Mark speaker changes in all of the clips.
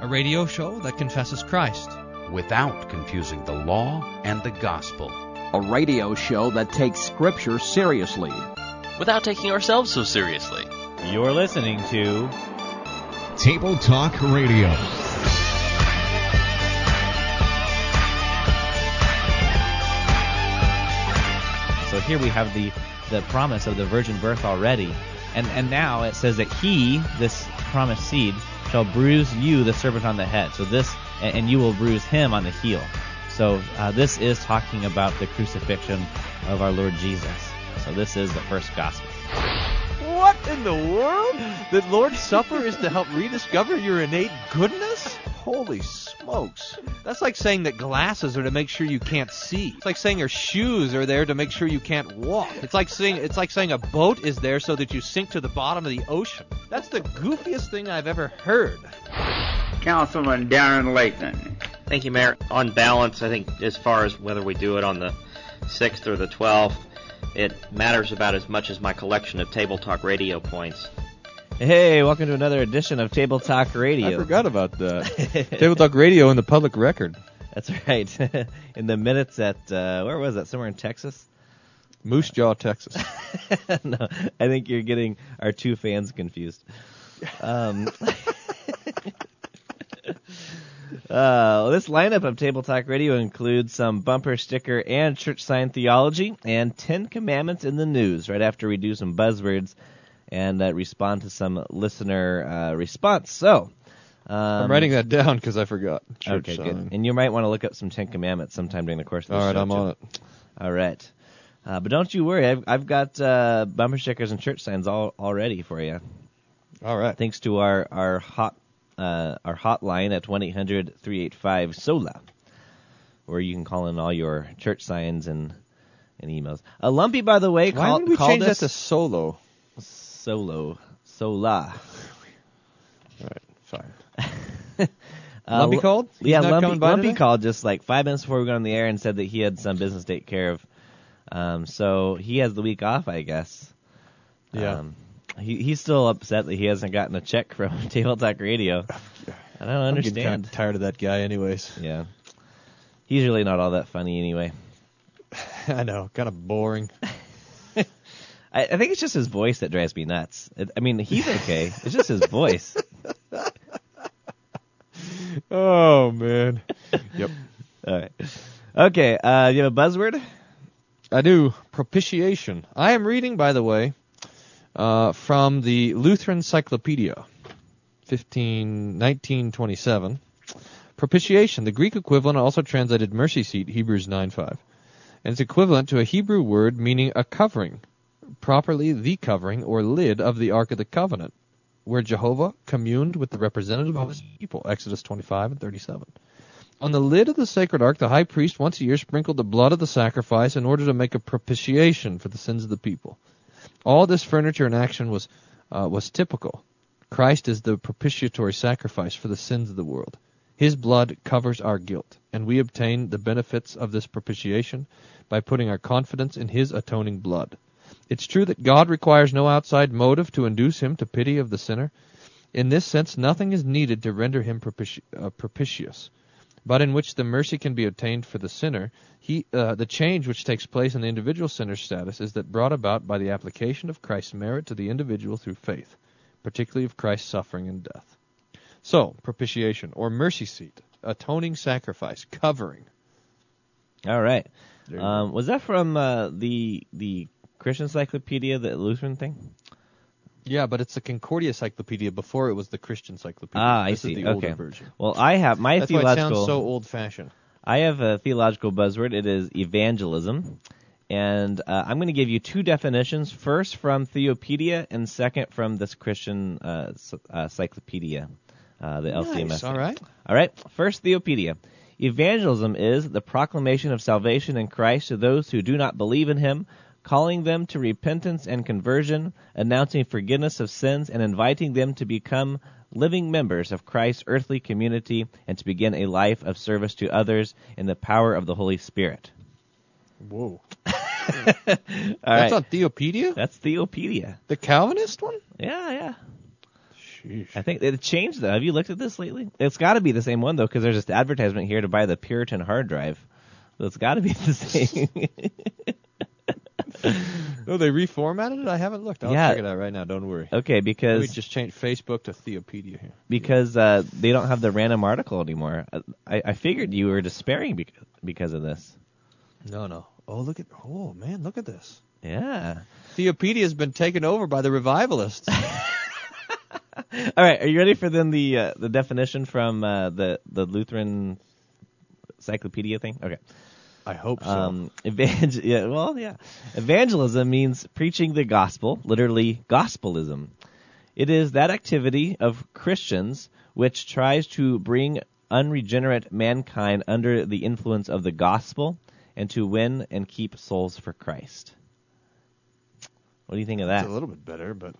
Speaker 1: a radio show that confesses Christ
Speaker 2: without confusing the law and the gospel.
Speaker 3: A radio show that takes Scripture seriously
Speaker 4: without taking ourselves so seriously.
Speaker 5: You're listening to
Speaker 6: Table Talk Radio.
Speaker 5: So here we have the the promise of the virgin birth already. And and now it says that he, this promised seed, shall bruise you, the serpent, on the head. So this, and you will bruise him on the heel. So uh, this is talking about the crucifixion of our Lord Jesus. So this is the first gospel.
Speaker 7: What in the world? The Lord's Supper is to help rediscover your innate goodness? Holy smokes. That's like saying that glasses are to make sure you can't see. It's like saying your shoes are there to make sure you can't walk. It's like saying it's like saying a boat is there so that you sink to the bottom of the ocean. That's the goofiest thing I've ever heard.
Speaker 8: Councilman Darren Layton.
Speaker 9: Thank you, Mayor. On balance, I think as far as whether we do it on the 6th or the 12th, it matters about as much as my collection of Table Talk radio points.
Speaker 5: Hey, welcome to another edition of Table Talk Radio.
Speaker 7: I forgot about that. Table Talk Radio in the public record.
Speaker 5: That's right. in the minutes at uh, where was that? Somewhere in Texas.
Speaker 7: Moose Jaw, Texas.
Speaker 5: no, I think you're getting our two fans confused. Um, Uh, this lineup of Table Talk Radio includes some bumper sticker and church sign theology and Ten Commandments in the news. Right after we do some buzzwords and uh, respond to some listener uh, response. So. Um,
Speaker 7: I'm writing that down because I forgot. Church
Speaker 5: okay,
Speaker 7: sign.
Speaker 5: good. And you might want to look up some Ten Commandments sometime during the course of the
Speaker 7: All right,
Speaker 5: show.
Speaker 7: I'm
Speaker 5: too.
Speaker 7: on it.
Speaker 5: All right. Uh, but don't you worry, I've, I've got uh, bumper stickers and church signs all already for you.
Speaker 7: All right.
Speaker 5: Thanks to our our hot uh, our hotline at one eight hundred three eight five SOLA, where you can call in all your church signs and and emails. Uh, Lumpy, by the way,
Speaker 7: Why
Speaker 5: call,
Speaker 7: would we
Speaker 5: called
Speaker 7: change
Speaker 5: us
Speaker 7: that to solo?
Speaker 5: Solo sola.
Speaker 7: All right, fine.
Speaker 5: Uh,
Speaker 7: Lumpy called? He's
Speaker 5: yeah,
Speaker 7: not
Speaker 5: Lumpy,
Speaker 7: coming by
Speaker 5: Lumpy
Speaker 7: today?
Speaker 5: called just like five minutes before we got on the air and said that he had some business to take care of. Um, so he has the week off, I guess.
Speaker 7: Yeah.
Speaker 5: Um, he, he's still upset that he hasn't gotten a check from Table Talk Radio. I don't
Speaker 7: I'm getting
Speaker 5: understand.
Speaker 7: kind of tired of that guy, anyways.
Speaker 5: Yeah. He's really not all that funny anyway.
Speaker 7: I know, kind of boring.
Speaker 5: I, I think it's just his voice that drives me nuts. I mean, he's okay. it's just his voice.
Speaker 7: Oh man. yep.
Speaker 5: All right. Okay. Uh, you have a buzzword?
Speaker 7: I do. Propitiation. I am reading, by the way, uh, from the Lutheran Encyclopedia, 15, 1927. Propitiation, the Greek equivalent, also translated mercy seat, Hebrews 9.5. And it's equivalent to a Hebrew word meaning a covering, properly the covering or lid of the Ark of the Covenant, where Jehovah communed with the representative of his people, Exodus 25 and 37. On the lid of the sacred ark, the high priest once a year sprinkled the blood of the sacrifice in order to make a propitiation for the sins of the people. All this furniture and action was uh, was typical. Christ is the propitiatory sacrifice for the sins of the world. His blood covers our guilt, and we obtain the benefits of this propitiation by putting our confidence in His atoning blood. It's true that God requires no outside motive to induce Him to pity of the sinner. In this sense, nothing is needed to render Him propici- uh, propitious but in which the mercy can be obtained for the sinner, he, uh, the change which takes place in the individual sinner's status is that brought about by the application of Christ's merit to the individual through faith, particularly of Christ's suffering and death. So, propitiation, or mercy seat, atoning sacrifice, covering.
Speaker 5: All right. Um, was that from uh, the the Christian Encyclopedia, the Lutheran thing?
Speaker 7: Yeah, but it's the Concordia Encyclopedia before it was the Christian Encyclopedia.
Speaker 5: Ah, I
Speaker 7: this
Speaker 5: see.
Speaker 7: Is the older
Speaker 5: okay.
Speaker 7: version.
Speaker 5: Well, I have my
Speaker 7: That's why it
Speaker 5: theological.
Speaker 7: sounds so old-fashioned.
Speaker 5: I have a theological buzzword. It is evangelism. And uh, I'm going to give you two definitions. First from Theopedia, and second from this Christian uh, uh, encyclopedia, uh, the LCMS.
Speaker 7: Nice, all right.
Speaker 5: All right. First, Theopedia. Evangelism is the proclamation of salvation in Christ to those who do not believe in Him, calling them to repentance and conversion, announcing forgiveness of sins, and inviting them to become living members of Christ's earthly community and to begin a life of service to others in the power of the Holy Spirit.
Speaker 7: Whoa.
Speaker 5: All
Speaker 7: That's
Speaker 5: right.
Speaker 7: on Theopedia?
Speaker 5: That's Theopedia.
Speaker 7: The Calvinist one?
Speaker 5: Yeah, yeah.
Speaker 7: Sheesh.
Speaker 5: I think it changed though. Have you looked at this lately? It's got to be the same one though, because there's this advertisement here to buy the Puritan hard drive. So it's got to be the same.
Speaker 7: Oh, they reformatted it. I haven't looked. I'll
Speaker 5: Yeah.
Speaker 7: check it out right now. Don't worry.
Speaker 5: okay, because we
Speaker 7: just changed Facebook to Theopedia here.
Speaker 5: because uh, they don't have the random article anymore. I, I figured you were despairing because because of this.
Speaker 7: No, no. Oh, look at. Oh man, look at this.
Speaker 5: Yeah.
Speaker 7: Theopedia has been taken over by the revivalists.
Speaker 5: All right. Are you ready for then the uh, the definition from uh, the the Lutheran Encyclopedia thing? Okay.
Speaker 7: I hope so.
Speaker 5: Um, evangel- yeah, well, yeah. Evangelism means preaching the gospel, literally gospelism. It is that activity of Christians which tries to bring unregenerate mankind under the influence of the gospel and to win and keep souls for Christ. What do you think of
Speaker 7: it's
Speaker 5: that?
Speaker 7: a little bit better, but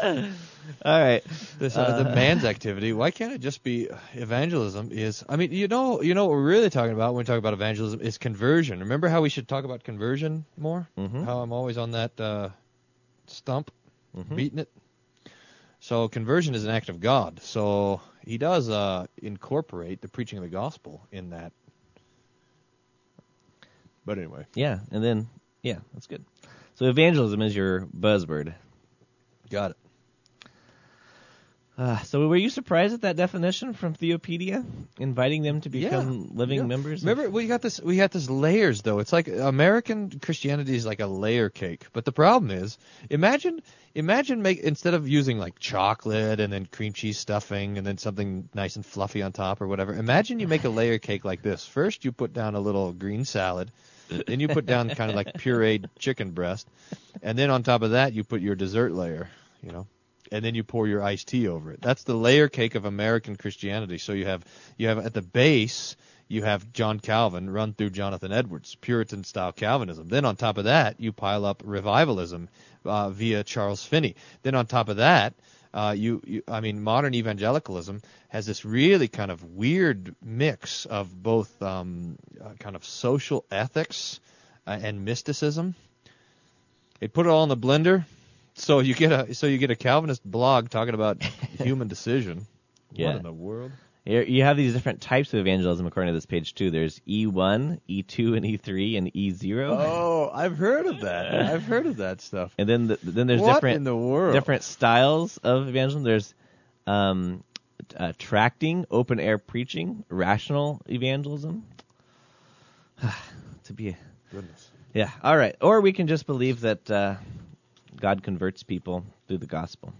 Speaker 5: All right.
Speaker 7: this uh, the man's activity. Why can't it just be evangelism? Is I mean, you know, you know what we're really talking about when we talk about evangelism is conversion. Remember how we should talk about conversion more?
Speaker 5: Mhm.
Speaker 7: How I'm always on that uh, stump,
Speaker 5: Mhm.
Speaker 7: beating it. So conversion is an act of God. So he does uh, incorporate the preaching of the gospel in that. But anyway,
Speaker 5: Yeah, and then yeah, that's good. So evangelism is your buzzword.
Speaker 7: got it.
Speaker 5: Uh, so were you surprised at that definition from Theopedia, inviting them to become living
Speaker 7: Yeah.
Speaker 5: members? of-
Speaker 7: Remember, we got this. We got this layers though. It's like American Christianity is like a layer cake. But the problem is, imagine, imagine make instead of using like chocolate and then cream cheese stuffing and then something nice and fluffy on top or whatever. Imagine you make a layer cake like this. First, you put down a little green salad. Then you put down kind of like pureed chicken breast, and then on top of that you put your dessert layer. You know, and then you pour your iced tea over it. That's the layer cake of American Christianity. So you have you have at the base you have John Calvin run through Jonathan Edwards, Puritan style Calvinism. Then on top of that you pile up revivalism uh, via Charles Finney. Then on top of that. Uh, you, you, I mean, modern evangelicalism has this really kind of weird mix of both um, uh, kind of social ethics uh, and mysticism. They put it all in the blender, so you get a so you get a Calvinist blog talking about human decision.
Speaker 5: Yeah.
Speaker 7: What in the world?
Speaker 5: You have these different types of evangelism according to this page too. There's E1, E2, and E3, and E0.
Speaker 7: Oh, I've heard of that. I've heard of that stuff.
Speaker 5: And then the, then there's
Speaker 7: what
Speaker 5: different
Speaker 7: in the world?
Speaker 5: different styles of evangelism. There's um, uh, tracting, open air preaching, rational evangelism. to be a,
Speaker 7: Goodness.
Speaker 5: yeah, all right. Or we can just believe that uh, God converts people through the gospel.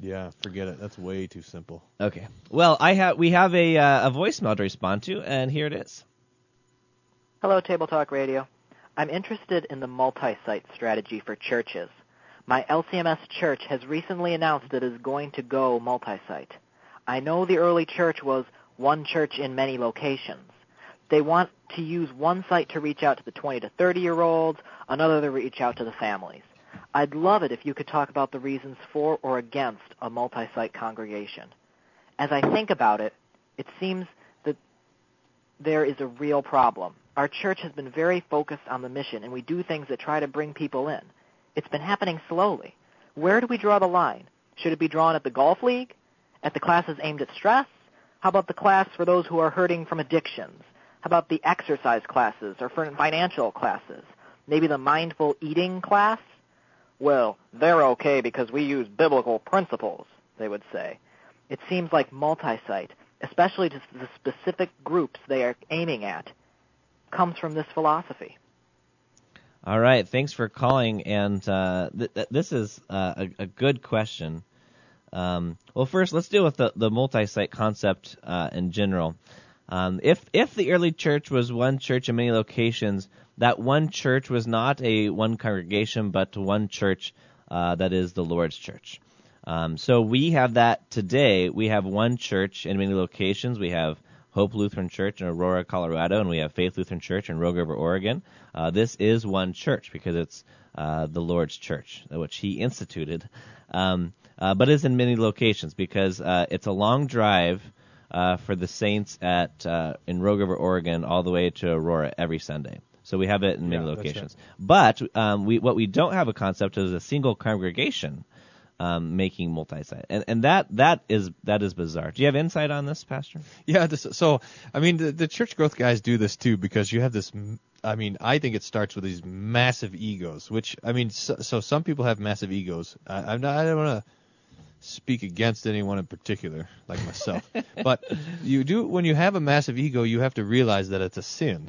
Speaker 7: Yeah, forget it. That's way too simple.
Speaker 5: Okay. Well, I have we have a uh, a voicemail to respond to, and here it is.
Speaker 10: Hello, Table Talk Radio. I'm interested in the multi-site strategy for churches. My LCMS church has recently announced it is going to go multi-site. I know the early church was one church in many locations. They want to use one site to reach out to the 20 to 30 year olds, another to reach out to the families. I'd love it if you could talk about the reasons for or against a multi-site congregation. As I think about it, it seems that there is a real problem. Our church has been very focused on the mission, and we do things that try to bring people in. It's been happening slowly. Where do we draw the line? Should it be drawn at the golf league? At the classes aimed at stress? How about the class for those who are hurting from addictions? How about the exercise classes or financial classes? Maybe the mindful eating class? Well, they're okay because we use biblical principles, they would say. It seems like multi-site, especially to the specific groups they are aiming at, comes from this philosophy.
Speaker 5: All right, thanks for calling. And uh, th- th- this is uh, a, a good question. Um, well, first, let's deal with the, the multi-site concept uh, in general. Um, if if the early church was one church in many locations, that one church was not a one congregation, but one church uh, that is the Lord's church. Um, so we have that today. We have one church in many locations. We have Hope Lutheran Church in Aurora, Colorado, and we have Faith Lutheran Church in Rogue River, Oregon. Uh, this is one church because it's uh, the Lord's church, which He instituted. Um, uh, but it's in many locations because uh, it's a long drive uh, for the saints at uh, in Rogue River, Oregon, all the way to Aurora every Sunday. So we have it in many
Speaker 7: Yeah,
Speaker 5: locations. But um, we what we don't have a concept is a single congregation. um, making multi-site, and and that that is that is bizarre. Do you have insight on this, Pastor?
Speaker 7: Yeah, this, so I mean the, the church growth guys do this too because you have this. m- I mean, I think it starts with these massive egos, which I mean, so, so some people have massive egos. I, I'm not. I don't want to speak against anyone in particular, like myself, but you do when you have a massive ego, you have to realize that it's a sin.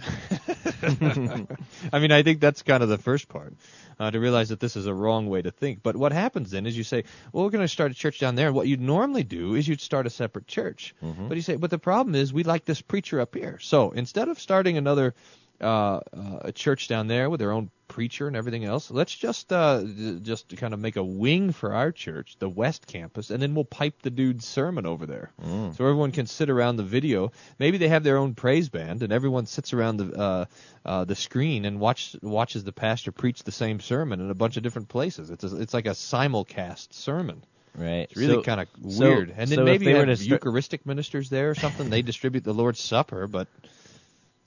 Speaker 7: I mean, I think that's kind of the first part. Uh, to realize that this is a wrong way to think. But what happens then is you say, well, we're going to start a church down there. And what you'd normally do is you'd start a separate church. But you say, but the problem is we like this preacher up here. So instead of starting another uh, uh, a church down there with their own preacher and everything else, let's just uh, just kind of make a wing for our church, the West Campus, and then we'll pipe the dude's sermon over there, so everyone can sit around the video. Maybe they have their own praise band, and everyone sits around the uh, uh, the screen and watch watches the pastor preach the same sermon in a bunch of different places. It's a, it's like a simulcast sermon.
Speaker 5: Right.
Speaker 7: It's really
Speaker 5: So-
Speaker 7: kind of
Speaker 5: so-
Speaker 7: weird. and then
Speaker 5: so
Speaker 7: maybe
Speaker 5: they were
Speaker 7: have
Speaker 5: start-
Speaker 7: Eucharistic ministers there or something. they distribute the Lord's Supper, but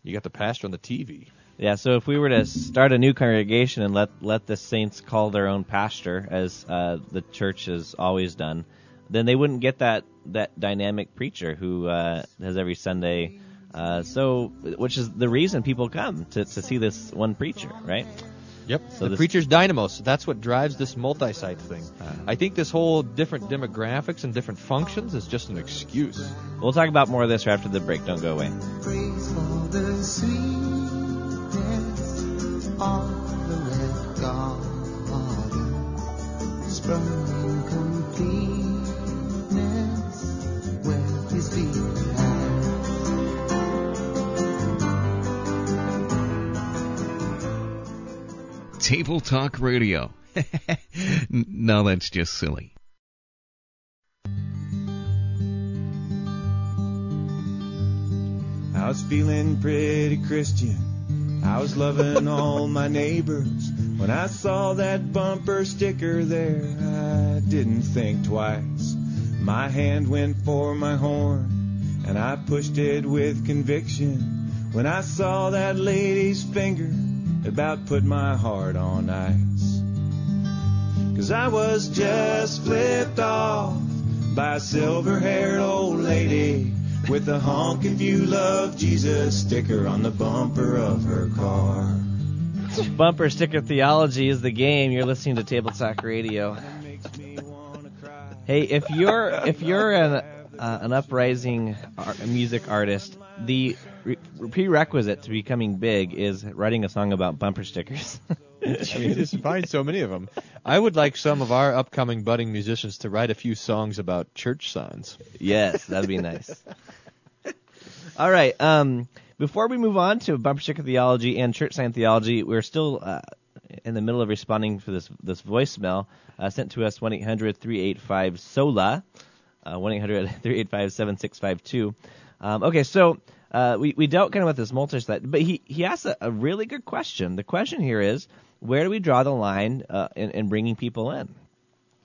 Speaker 7: you got the pastor on the TV.
Speaker 5: Yeah, so if we were to start a new congregation and let let the saints call their own pastor, as uh, the church has always done, then they wouldn't get that that dynamic preacher who uh, has every Sunday. Uh, so, which is the reason people come to to see this one preacher, right?
Speaker 7: Yep.
Speaker 5: So
Speaker 7: the
Speaker 5: this-
Speaker 7: preacher's So That's what drives this multi-site thing.
Speaker 5: Uh-huh.
Speaker 7: I think this whole different demographics and different functions is just an excuse.
Speaker 5: We'll talk about more of this right after the break. Don't go away.
Speaker 11: Sweetness of the red garden, sprung in completeness where his feet had.
Speaker 6: Table Talk Radio. no, that's just silly.
Speaker 12: I was feeling pretty Christian. I was loving all my neighbors. When I saw that bumper sticker there, I didn't think twice. My hand went for my horn, and I pushed it with conviction. When I saw that lady's finger, it about put my heart on ice. Cause I was just flipped off by a silver haired old lady with a honkin' view love Jesus sticker on the bumper of her car.
Speaker 5: Bumper sticker theology is the game. You're listening to Table Talk Radio. Hey, if you're if you're an uh, an uprising music artist, the re- prerequisite to becoming big is writing a song about bumper stickers.
Speaker 7: just find so many of them. I would like some of our upcoming budding musicians to write a few songs about church signs.
Speaker 5: Yes, that'd be nice. All right. Um, before we move on to bumper sticker theology and church sign theology, we're still uh, in the middle of responding for this this voicemail uh, sent to us one 385 sola uh, one 385 7652 Um Okay, so. Uh, we, we dealt kind of with this multi-site, but he, he asked a, a really good question. The question here is, where do we draw the line uh, in, in bringing people in?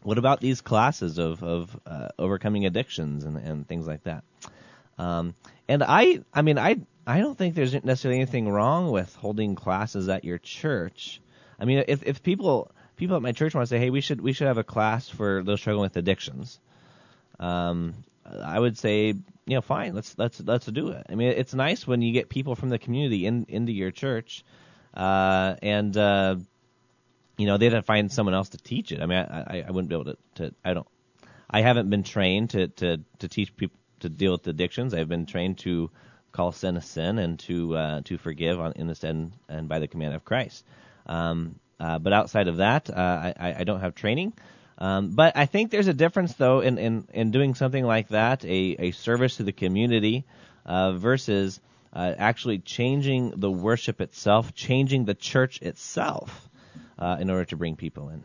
Speaker 5: What about these classes of of uh, overcoming addictions and, and things like that? Um, and I, I mean, I I don't think there's necessarily anything wrong with holding classes at your church. I mean, if if people people at my church want to say, hey, we should we should have a class for those struggling with addictions, um, I would say, you know, fine, let's let's let's do it. I mean, it's nice when you get people from the community in into your church, uh, and uh, you know, they'd have to find someone else to teach it. I mean, I, I, I wouldn't be able to, to. I don't. I haven't been trained to, to, to teach people to deal with addictions. I've been trained to call sin a sin and to uh, to forgive on in the and, and by the command of Christ. Um, uh, but outside of that, uh, I, I don't have training. Um, but I think there's a difference, though, in, in, in doing something like that, a, a service to the community, uh, versus uh, actually changing the worship itself, changing the church itself, uh, in order to bring people in.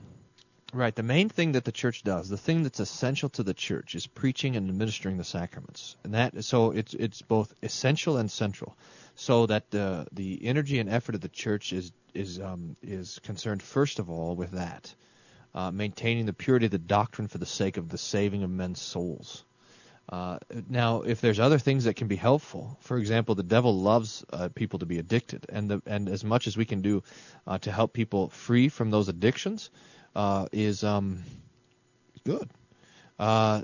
Speaker 7: Right. The main thing that the church does, the thing that's essential to the church, is preaching and administering the sacraments, and that so it's it's both essential and central, so that the the energy and effort of the church is is um, is concerned first of all with that, uh, maintaining the purity of the doctrine for the sake of the saving of men's souls. Uh, now, if there's other things that can be helpful, for example, the devil loves uh, people to be addicted, and the, and as much as we can do uh, to help people free from those addictions, uh, is um, good. Uh,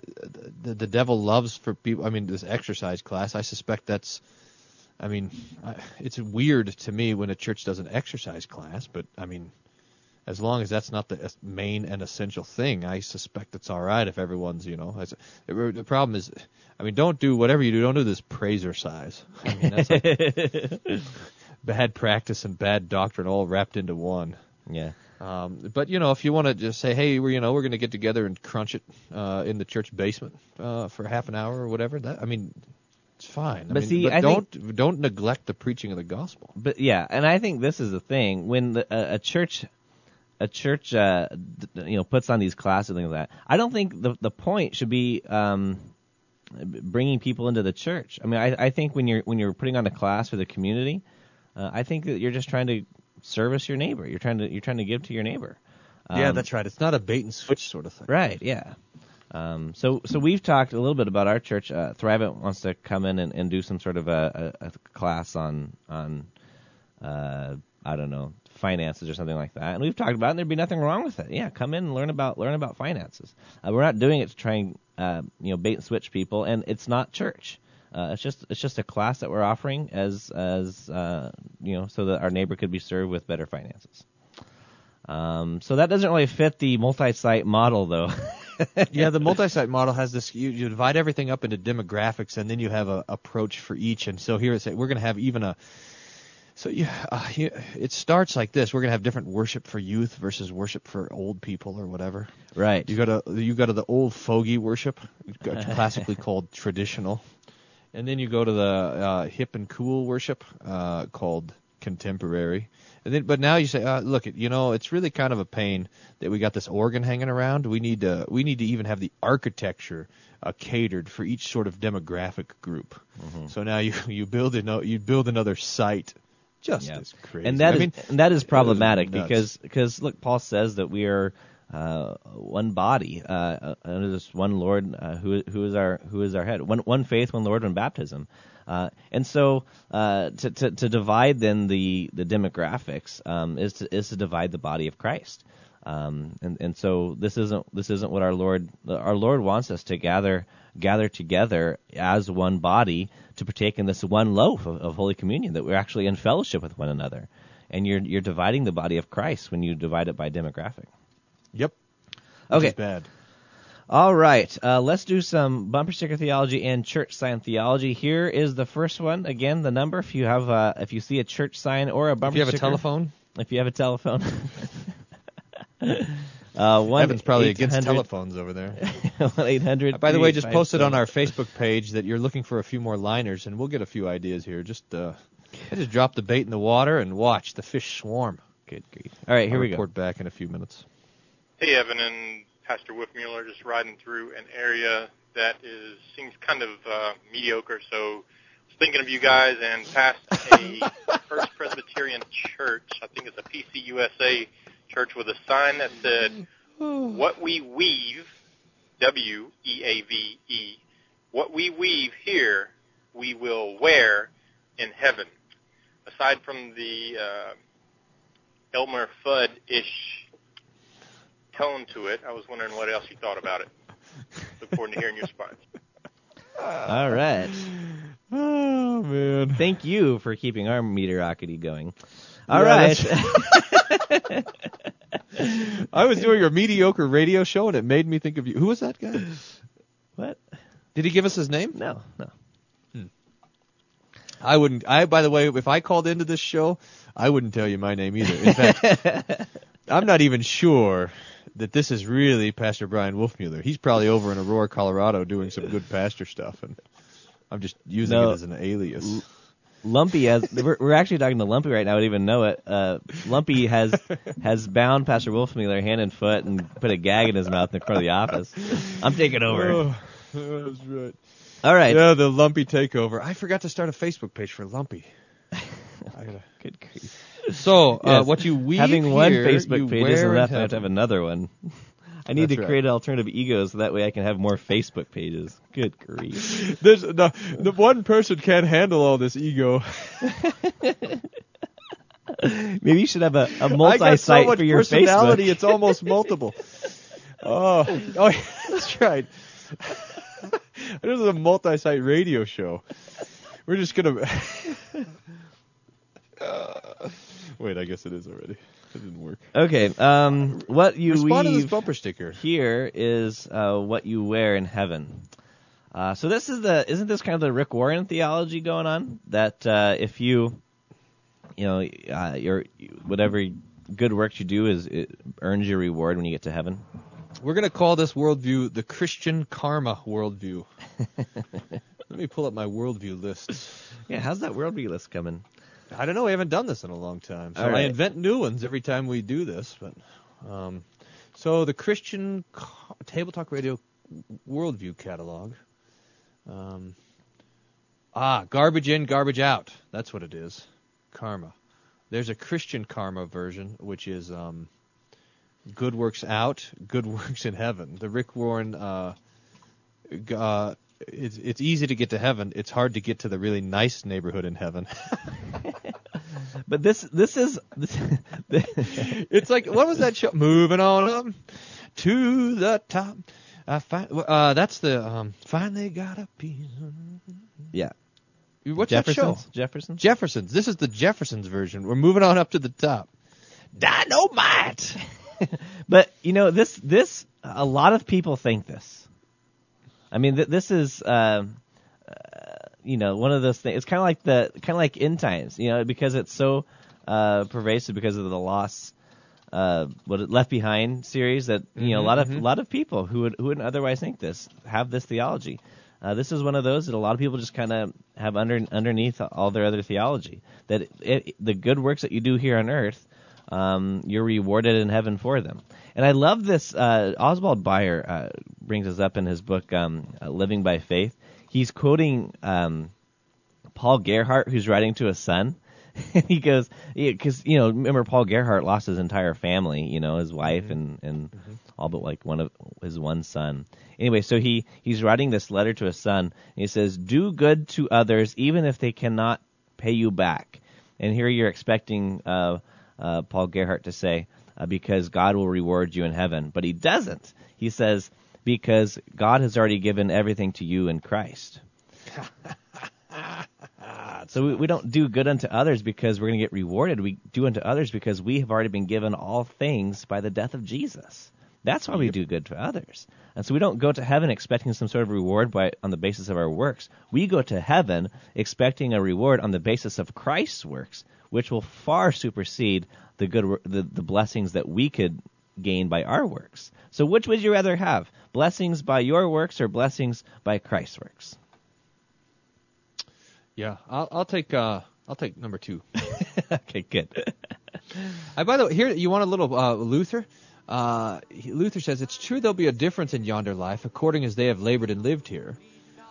Speaker 7: the, the devil loves for people. I mean, this exercise class. I suspect that's. I mean, I, it's weird to me when a church does an exercise class, but I mean, as long as that's not the main and essential thing, I suspect it's all right if everyone's, you know. The problem is, I mean, don't do whatever you do. Don't do this praiser size. I mean, that's like bad practice and bad doctrine all wrapped into one.
Speaker 5: Yeah.
Speaker 7: Um, but you know, if you want to just say, hey, we're you know we're going to get together and crunch it uh, in the church basement uh, for half an hour or whatever, that I mean, it's fine. I
Speaker 5: But
Speaker 7: mean,
Speaker 5: see,
Speaker 7: but
Speaker 5: I
Speaker 7: don't
Speaker 5: think-
Speaker 7: don't neglect the preaching of the gospel.
Speaker 5: But yeah, and I think this is the thing when the, a, a church, a church, uh, d- you know, puts on these classes and things like that. I don't think the the point should be um, bringing people into the church. I mean, I, I think when you're when you're putting on a class for the community, uh, I think that you're just trying to service your neighbor. You're trying to you're trying to give to your neighbor.
Speaker 7: yeah,
Speaker 5: Um,
Speaker 7: that's right. It's not a bait and switch sort of thing.
Speaker 5: Right. Yeah. Um, so so we've talked a little bit about our church. Uh, Thrivent wants to come in and, and do some sort of a, a, a class on on uh, I don't know finances or something like that. And we've talked about it. and There'd be nothing wrong with it. Yeah, come in and learn about learn about finances. Uh, we're not doing it to try and uh, you know bait and switch people, and it's not church. Uh, it's just it's just a class that we're offering as as uh, you know so that our neighbor could be served with better finances. Um, so that doesn't really fit the multi-site model, though.
Speaker 7: yeah, the multi-site model has this. You, you divide everything up into demographics, and then you have a approach for each. And so here it's we're going to have even a. So yeah, uh, it starts like this. We're going to have different worship for youth versus worship for old people or whatever.
Speaker 5: Right.
Speaker 7: You go to you go to the old fogey worship, classically called traditional, and then you go to the uh, hip and cool worship uh, called contemporary. And then, but now you say, uh, look, you know, it's really kind of a pain that we got this organ hanging around. We need to we need to even have the architecture uh, catered for each sort of demographic group.
Speaker 5: Mm-hmm.
Speaker 7: So now you you build an, you build another site. Just
Speaker 5: Yeah.
Speaker 7: as crazy.
Speaker 5: And that
Speaker 7: I
Speaker 5: is
Speaker 7: mean,
Speaker 5: and that is problematic because because look, Paul says that we are uh, one body uh, under this one Lord uh, who who is our who is our head. One one faith, one Lord, one baptism. Uh, and so uh, to, to to divide then the the demographics um, is to is to divide the body of Christ. Um, and and so this isn't this isn't what our Lord our Lord wants us to gather gather together as one body to partake in this one loaf of, of Holy Communion that we're actually in fellowship with one another. And you're you're dividing the body of Christ when you divide it by demographic.
Speaker 7: Yep.
Speaker 5: Okay.
Speaker 7: Bad.
Speaker 5: All right, uh, let's do some bumper sticker theology and church sign theology. Here is the first one. Again, the number if you have uh, if you see a church sign or a bumper sticker.
Speaker 7: If you have a telephone,
Speaker 5: if you have a telephone. uh, one
Speaker 7: Evan's probably against
Speaker 5: 800
Speaker 7: telephones over there.
Speaker 5: one eight hundred.
Speaker 7: By the way, just posted on our Facebook page that you're looking for a few more liners, and we'll get a few ideas here. Just uh, I just drop the bait in the water and watch the fish swarm.
Speaker 5: Good grief! All right, here
Speaker 7: I'll
Speaker 5: we go.
Speaker 7: report back in a few minutes.
Speaker 13: Hey, Evan and Pastor Wolfmueller, just riding through an area that is seems kind of uh, mediocre. So, I was thinking of you guys and passed a First Presbyterian Church. I think it's a PCUSA church with a sign that said, "What we weave, W E A V E, what we weave here, we will wear in heaven." Aside from the uh, Elmer Fudd-ish tone to it. I was wondering what else you thought about it. Look forward to hearing your response.
Speaker 5: All right.
Speaker 7: Oh man!
Speaker 5: Thank you for keeping our mediocrity going. All
Speaker 7: Yeah,
Speaker 5: right.
Speaker 7: I was doing a mediocre radio show, and it made me think of you. Who was that guy?
Speaker 5: what?
Speaker 7: Did he give us his name?
Speaker 5: No, no. Hmm.
Speaker 7: I wouldn't. I, by the way, if I called into this show, I wouldn't tell you my name either. In fact, I'm not even sure that this is really Pastor Bryan Wolfmueller. He's probably over in Aurora, Colorado, doing some good pastor stuff, and I'm just using
Speaker 5: No.
Speaker 7: it as an alias.
Speaker 5: Lumpy has we're, we're actually talking to Lumpy right now. I don't even know it. Uh, Lumpy has has bound Pastor Wolfmueller hand and foot and put a gag in his mouth in front of the office. I'm taking over.
Speaker 7: Oh, that's right.
Speaker 5: All right.
Speaker 7: Yeah, the Lumpy takeover. I forgot to start a Facebook page for Lumpy. I gotta.
Speaker 5: Good grief.
Speaker 7: So, uh,
Speaker 5: Yes.
Speaker 7: what you weave
Speaker 5: having one
Speaker 7: here,
Speaker 5: Facebook page isn't enough. I have to have another one. I need
Speaker 7: That's
Speaker 5: to
Speaker 7: right.
Speaker 5: create alternative egos so that way I can have more Facebook pages. Good grief.
Speaker 7: There's the, the one person can't handle all this ego.
Speaker 5: Maybe you should have a,
Speaker 7: so
Speaker 5: multi-site
Speaker 7: much
Speaker 5: for your
Speaker 7: personality,
Speaker 5: Facebook.
Speaker 7: it's almost multiple. Oh, oh, yeah, that's right. this is a multi-site radio show. We're just gonna. Uh, wait, I guess it is already. It didn't work.
Speaker 5: Okay. Um, what you
Speaker 7: Respond to this
Speaker 5: weave
Speaker 7: bumper sticker.
Speaker 5: here is uh, what you wear in heaven. Uh, so this is the isn't this kind of the Rick Warren theology going on that uh, if you you know uh, your whatever good works you do is it earns your reward when you get to heaven.
Speaker 7: We're gonna call this worldview the Christian karma worldview. Let me pull up my worldview list.
Speaker 5: Yeah, how's that worldview list coming?
Speaker 7: I don't know. We haven't done this in a long time, so
Speaker 5: All
Speaker 7: I invent new ones every time we do this. But um, so the Christian Ca- Table Talk Radio worldview catalog. Um, ah, garbage in, garbage out. That's what it is. Karma. There's a Christian karma version, which is um, good works out, good works in heaven. The Rick Warren. Uh, uh, it's it's easy to get to heaven. It's hard to get to the really nice neighborhood in heaven.
Speaker 5: But this this is this,
Speaker 7: it's like what was that show? Moving on up to the top. I find uh, that's the um, finally got a piece.
Speaker 5: yeah.
Speaker 7: What's that show?
Speaker 5: Jeffersons? Jeffersons?
Speaker 7: Jeffersons. This is the Jeffersons version. We're moving on up to the top. Dynamite.
Speaker 5: But you know this this a lot of people think this. I mean th- this is uh, uh, you know one of those things. It's kind of like the kind of like end times, you know, because it's so uh, pervasive because of the lost uh, what it Left Behind series that you know a
Speaker 7: Mhm,
Speaker 5: lot of
Speaker 7: mhm.
Speaker 5: a lot of people who would who wouldn't otherwise think this have this theology. Uh, this is one of those that a lot of people just kind of have under underneath all their other theology. That it, the good works that you do here on earth, um, you're rewarded in heaven for them. And I love this. Uh, Oswald Bayer uh, brings us up in his book um, uh, Living by Faith. He's quoting um, Paul Gerhardt, who's writing to his son. he goes, because you know, remember Paul Gerhardt lost his entire family, you know, his wife and and all but like one of his one son. Anyway, so he he's writing this letter to his son. And he says, "Do good to others, even if they cannot pay you back." And here you're expecting uh, uh, Paul Gerhardt to say, uh, "Because God will reward you in heaven," but he doesn't. He says, "Because God has already given everything to you in Christ." So we, we don't do good unto others because we're going to get rewarded. We do unto others because we have already been given all things by the death of Jesus. That's why we do good to others. And so we don't go to heaven expecting some sort of reward by on the basis of our works. We go to heaven expecting a reward on the basis of Christ's works, which will far supersede the good the, the blessings that we could gain by our works. So which would you rather have? Blessings by your works or blessings by Christ's works?
Speaker 7: Yeah, I'll, I'll take uh, I'll take number two.
Speaker 5: okay, good.
Speaker 7: Uh, by the way, here you want a little uh, Luther. Uh, Luther says it's true there'll be a difference in yonder life according as they have labored and lived here.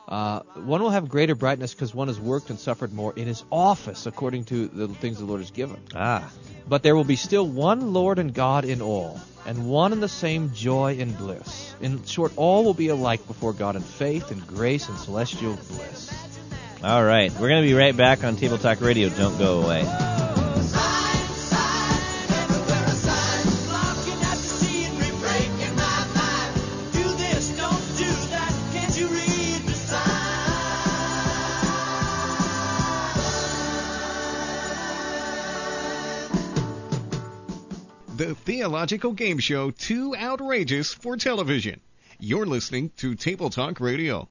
Speaker 7: Uh, one will have greater brightness because one has worked and suffered more in his office according to the things the Lord has given.
Speaker 5: Ah.
Speaker 7: But there will be still one Lord and God in all, and one and the same joy and bliss. In short, all will be alike before God in faith and grace and celestial bliss.
Speaker 5: All right, we're going to be right back on Table Talk Radio. Don't go away.
Speaker 6: The theological game show Too Outrageous for Television. You're listening to Table Talk Radio.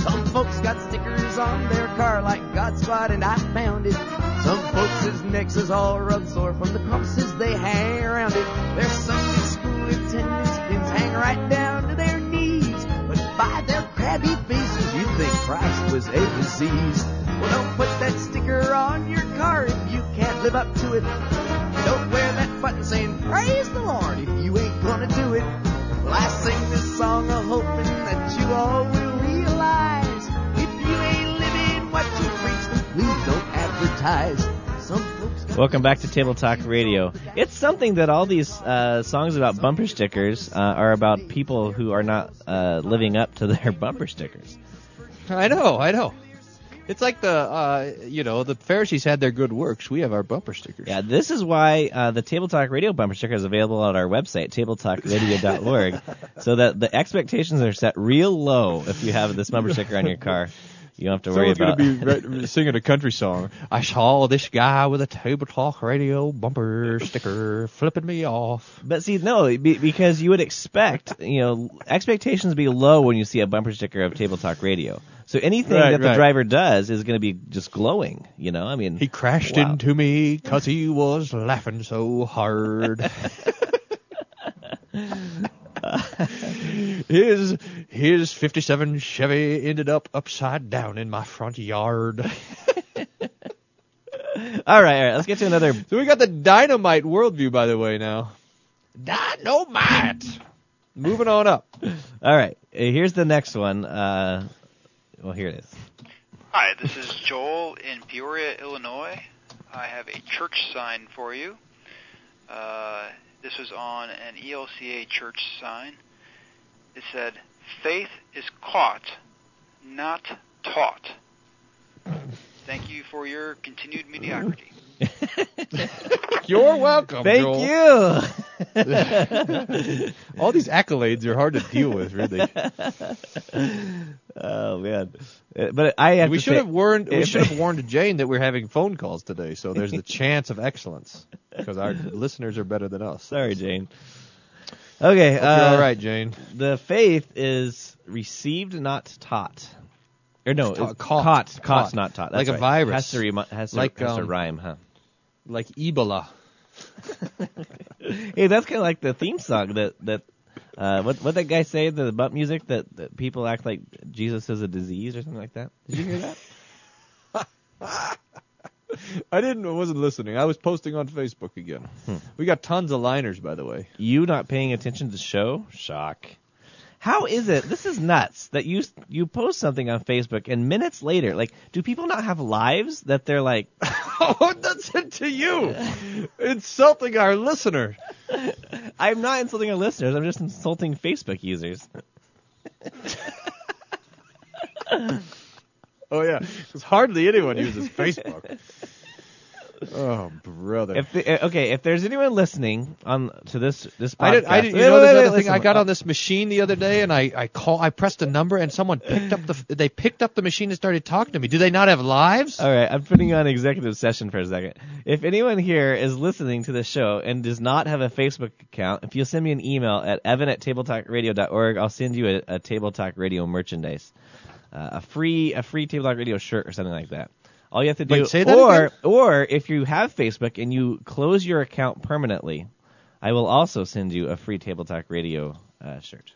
Speaker 11: Some folks got stickers on their car like God Squad and I found it. Some folks' necks is all rubbed sore from the crosses they hang around it. Their Sunday school attendance pins hang right down to their knees. But by their crabby faces, you'd think Christ was overseas. Well, don't put that sticker on your car if you can't live up to it. Don't wear that button saying, Praise the Lord, if you ain't gonna do it. Well, I sing this song a hoping that you all will realize if you ain't living what you preach, then please don't advertise. Some folks
Speaker 5: Welcome back to Table Talk Radio. It's something that all these uh, songs about bumper stickers uh, are about people who are not uh, living up to their bumper stickers.
Speaker 7: I know, I know. It's like the uh, you know the Pharisees had their good works. We have our bumper stickers.
Speaker 5: Yeah, this is why uh, the Table Talk Radio bumper sticker is available at our website, tabletalkradio.org, so that the expectations are set real low if you have this bumper sticker on your car. You don't have to worry
Speaker 7: Someone's
Speaker 5: about
Speaker 7: gonna be right, singing a country song. I saw this guy with a table talk radio bumper sticker flipping me off.
Speaker 5: But see, no, be, because you would expect, you know, expectations be low when you see a bumper sticker of Table Talk Radio. So anything
Speaker 7: Right,
Speaker 5: that the driver does is going to be just glowing, you know? I mean,
Speaker 7: He crashed
Speaker 5: wow.
Speaker 7: into me 'cause he was laughing so hard. his his 57 Chevy ended up upside down in my front yard.
Speaker 5: All right, all right. Let's get to another.
Speaker 7: So we got the dynamite worldview, by the way. Now, dynamite. Moving on up.
Speaker 5: All right, here's the next one. Uh, well, here it is.
Speaker 14: Hi, this is Joel in Peoria, Illinois. I have a church sign for you. Uh, this was on an ELCA church sign. It said, Faith is caught, not taught. Thank you for your continued mediocrity.
Speaker 7: You're welcome.
Speaker 5: Thank
Speaker 7: Joel.
Speaker 5: you.
Speaker 7: All these accolades are hard to deal with, really.
Speaker 5: oh man, Uh, but I have
Speaker 7: we should
Speaker 5: say-
Speaker 7: have warned. We should have warned Jane that we're having phone calls today, so there's the chance of excellence because our listeners are better than us.
Speaker 5: Sorry, Jane. Okay, uh,
Speaker 7: all right, Jane.
Speaker 5: The faith is received, not taught. Or no,
Speaker 7: It's ta- caught.
Speaker 5: caught,
Speaker 7: Caught.
Speaker 5: caught, not taught.
Speaker 7: Like
Speaker 5: That's
Speaker 7: a virus.
Speaker 5: Has to, has to,
Speaker 7: Like,
Speaker 5: has to
Speaker 7: um,
Speaker 5: rhyme, huh?
Speaker 7: Like Ebola.
Speaker 5: Hey, that's kind of like the theme song that that uh, what what that guy say the bump music that, that people act like Jesus is a disease or something like that. Did you hear that?
Speaker 7: I didn't. I wasn't listening. I was posting on Facebook again.
Speaker 5: Hmm.
Speaker 7: We got tons of liners, by the way.
Speaker 5: You not paying attention to the show? Shock. How is it? This is nuts that you you post something on Facebook and minutes later, like, do people not have lives that they're like?
Speaker 7: oh, that's it to you. Insulting our listener.
Speaker 5: I'm not insulting our listeners. I'm just insulting Facebook users.
Speaker 7: Oh yeah, because hardly anyone uses Facebook. Oh brother.
Speaker 5: If the, uh, okay, if there's anyone listening on to this this podcast,
Speaker 7: I did. I did. You
Speaker 5: Wait,
Speaker 7: know,
Speaker 5: wait, wait,
Speaker 7: thing.
Speaker 5: listen.
Speaker 7: I got on this machine the other day, and I I call. I pressed a number, and someone picked up the. They picked up the machine and started talking to me. Do they not have lives?
Speaker 5: All right, I'm putting you on executive session for a second. If anyone here is listening to this show and does not have a Facebook account, if you'll send me an email at evan at tabletalkradio.org, I'll send you a, a Table Talk Radio merchandise, uh, a free a free Table Talk Radio shirt or something like that. All you have to do,
Speaker 7: Wait, say that
Speaker 5: or
Speaker 7: again?
Speaker 5: or if you have Facebook and you close your account permanently, I will also send you a free Table Talk Radio uh, shirt.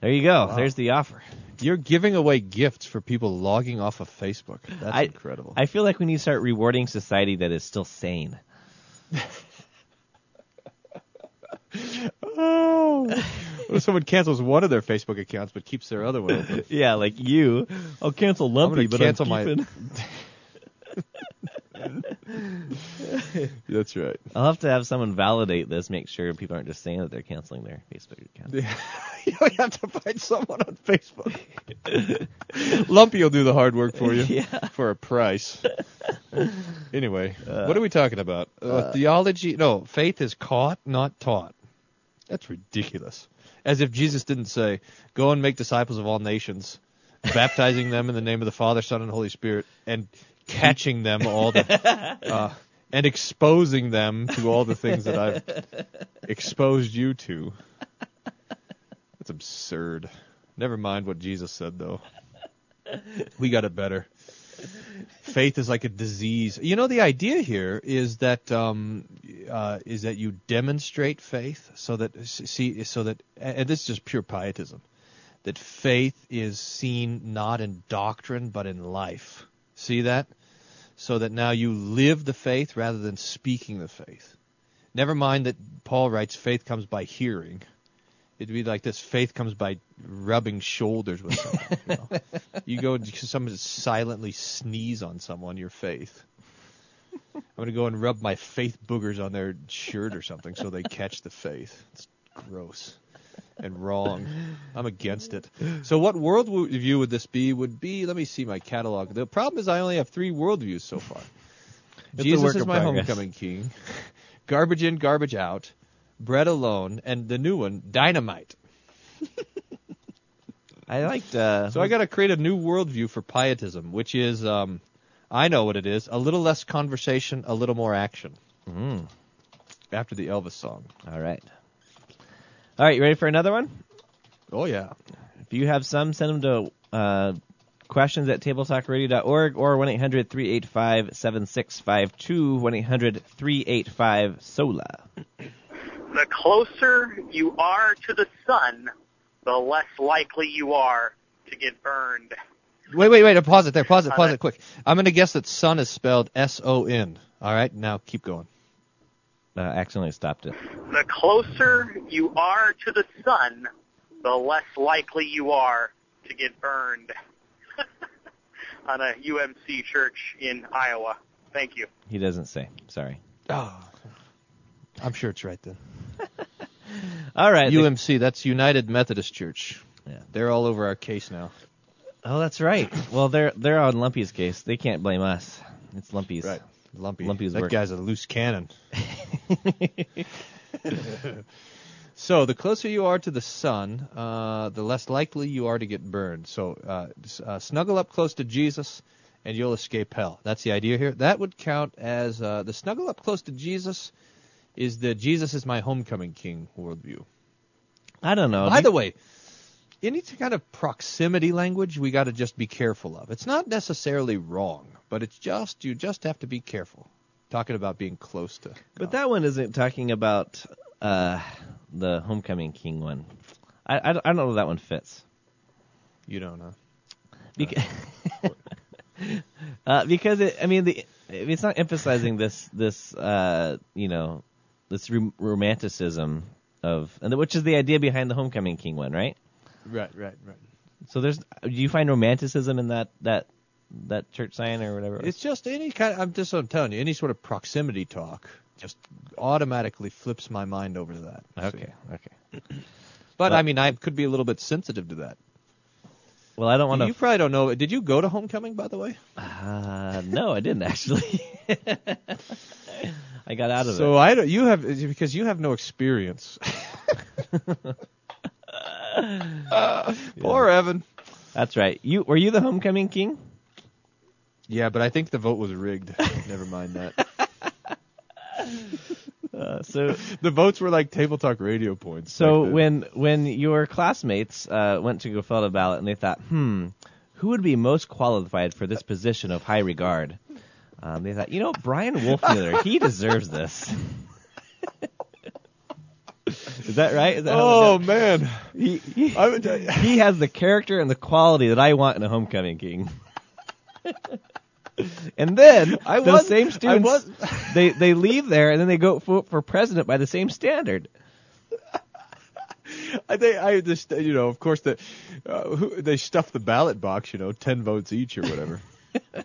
Speaker 5: There you go.
Speaker 7: Wow.
Speaker 5: There's the offer.
Speaker 7: You're giving away gifts for people logging off of Facebook. That's
Speaker 5: I,
Speaker 7: incredible.
Speaker 5: I feel like we need to start rewarding society that is still sane.
Speaker 7: oh. What if someone cancels one of their Facebook accounts but keeps their other one open?
Speaker 5: Yeah, like you. I'll cancel Lumpy, but
Speaker 7: cancel
Speaker 5: I'm
Speaker 7: my-
Speaker 5: keeping.
Speaker 7: That's right.
Speaker 5: I'll have to have someone validate this, make sure people aren't just saying that they're canceling their Facebook account.
Speaker 7: you have to find someone on Facebook. Lumpy will do the hard work for you
Speaker 5: Yeah.
Speaker 7: for a price. Anyway,
Speaker 5: Uh,
Speaker 7: what are we talking about? Uh,
Speaker 5: uh,
Speaker 7: theology? No, faith is caught, not taught. That's ridiculous. As if Jesus didn't say, "Go and make disciples of all nations, baptizing them in the name of the Father, Son, and Holy Spirit, and catching them all the, uh, and exposing them to all the things that I've exposed you to." That's absurd. Never mind what Jesus said, though. We got it better. Faith is like a disease. You know, the idea here is that um, uh, is that you demonstrate faith, so that see, so that, and this is just pure pietism, that faith is seen not in doctrine but in life. See that? So that now you live the faith rather than speaking the faith. Never mind that Paul writes faith comes by hearing. It'd be like this: faith comes by rubbing shoulders with someone. You, know? you go and someone silently sneeze on someone, your faith. I'm gonna go and rub my faith boogers on their shirt or something so they catch the faith. It's gross. and wrong. I'm against it. So what worldview would this be? Would be let me see my catalog. The problem is I only have three worldviews so far.
Speaker 5: It's
Speaker 7: Jesus is my
Speaker 5: progress.
Speaker 7: homecoming king. Garbage in, garbage out. Bread alone, and the new one, dynamite.
Speaker 5: I liked. Uh,
Speaker 7: So I got to create a new worldview for pietism, which is, um, I know what it is: a little less conversation, a little more action.
Speaker 5: Mm.
Speaker 7: After the Elvis song.
Speaker 5: All right. All right, you ready for another one?
Speaker 7: Oh yeah.
Speaker 5: If you have some, send them to uh, questions at tabletalkradio.org or 1 800 385 7652. 1 800 385 SOLA.
Speaker 15: The closer you are to the sun, the less likely you are to get burned.
Speaker 7: Wait, wait, wait. Pause it there. Pause it. Pause
Speaker 15: that-
Speaker 7: it quick. I'm going to guess that sun is spelled S O N. All right. Now keep going.
Speaker 5: Uh, accidentally stopped it.
Speaker 15: The closer you are to the sun, the less likely you are to get burned. On a UMC church in Iowa. Thank you.
Speaker 5: He doesn't say. Sorry.
Speaker 7: Oh, I'm sure it's right then.
Speaker 5: All right.
Speaker 7: UMC. That's United Methodist Church.
Speaker 5: Yeah.
Speaker 7: They're all over our case now.
Speaker 5: Oh, that's right. Well, they're they're on Lumpy's case. They can't blame us. It's Lumpy's.
Speaker 7: Right. Lumpy.
Speaker 5: Lumpy's
Speaker 7: that
Speaker 5: work.
Speaker 7: guy's a loose cannon. so the closer you are to the sun, uh, the less likely you are to get burned. So uh, uh, snuggle up close to Jesus, and you'll escape hell. That's the idea here. That would count as uh, the snuggle up close to Jesus is the Jesus is my homecoming king worldview.
Speaker 5: I don't know.
Speaker 7: By the way, any kind of proximity language we got to just be careful of. It's not necessarily wrong, but it's just you just have to be careful. Talking about being close to.
Speaker 5: But that one isn't talking about uh, the Homecoming King one. I, I, don't- I don't know if that one fits.
Speaker 7: You don't know.
Speaker 5: Beca- uh, because it, I mean, the it's not emphasizing this this uh, you know this rom- romanticism of and which is the idea behind the Homecoming King one, right?
Speaker 7: Right, right, right.
Speaker 5: So there's do you find romanticism in that that that church sign or whatever? it?
Speaker 7: It's just any kind. I'm just I'm telling you, any sort of proximity talk just automatically flips my mind over to that.
Speaker 5: Okay, okay.
Speaker 7: But
Speaker 5: Well-
Speaker 7: I mean, I could be a little bit sensitive to that.
Speaker 5: Well, I don't want to.
Speaker 7: You probably don't know. Did you go to homecoming, by the way?
Speaker 5: Uh, no, I didn't actually. I got out of
Speaker 7: So
Speaker 5: it.
Speaker 7: So I don't. You have because you have no experience. Poor Evan.
Speaker 5: That's right. You were you the Homecoming King?
Speaker 7: Yeah, but I think the vote was rigged. Never mind that.
Speaker 5: Uh, so
Speaker 7: the votes were like table talk radio points.
Speaker 5: So
Speaker 7: Like
Speaker 5: when when your classmates uh, went to go fill out a ballot and they thought, hmm, who would be most qualified for this position of high regard? Um, they thought, you know, Bryan Wolfmueller, he deserves this. Is that right? Is that
Speaker 7: oh man,
Speaker 5: he he, he has the character and the quality that I want in a homecoming king. and then
Speaker 7: I
Speaker 5: those
Speaker 7: was-
Speaker 5: same
Speaker 7: I
Speaker 5: students
Speaker 7: was-
Speaker 5: they they leave there and then they go vote for president by the same standard.
Speaker 7: I think I just you know of course the uh, who, they stuff the ballot box you know ten votes each or whatever.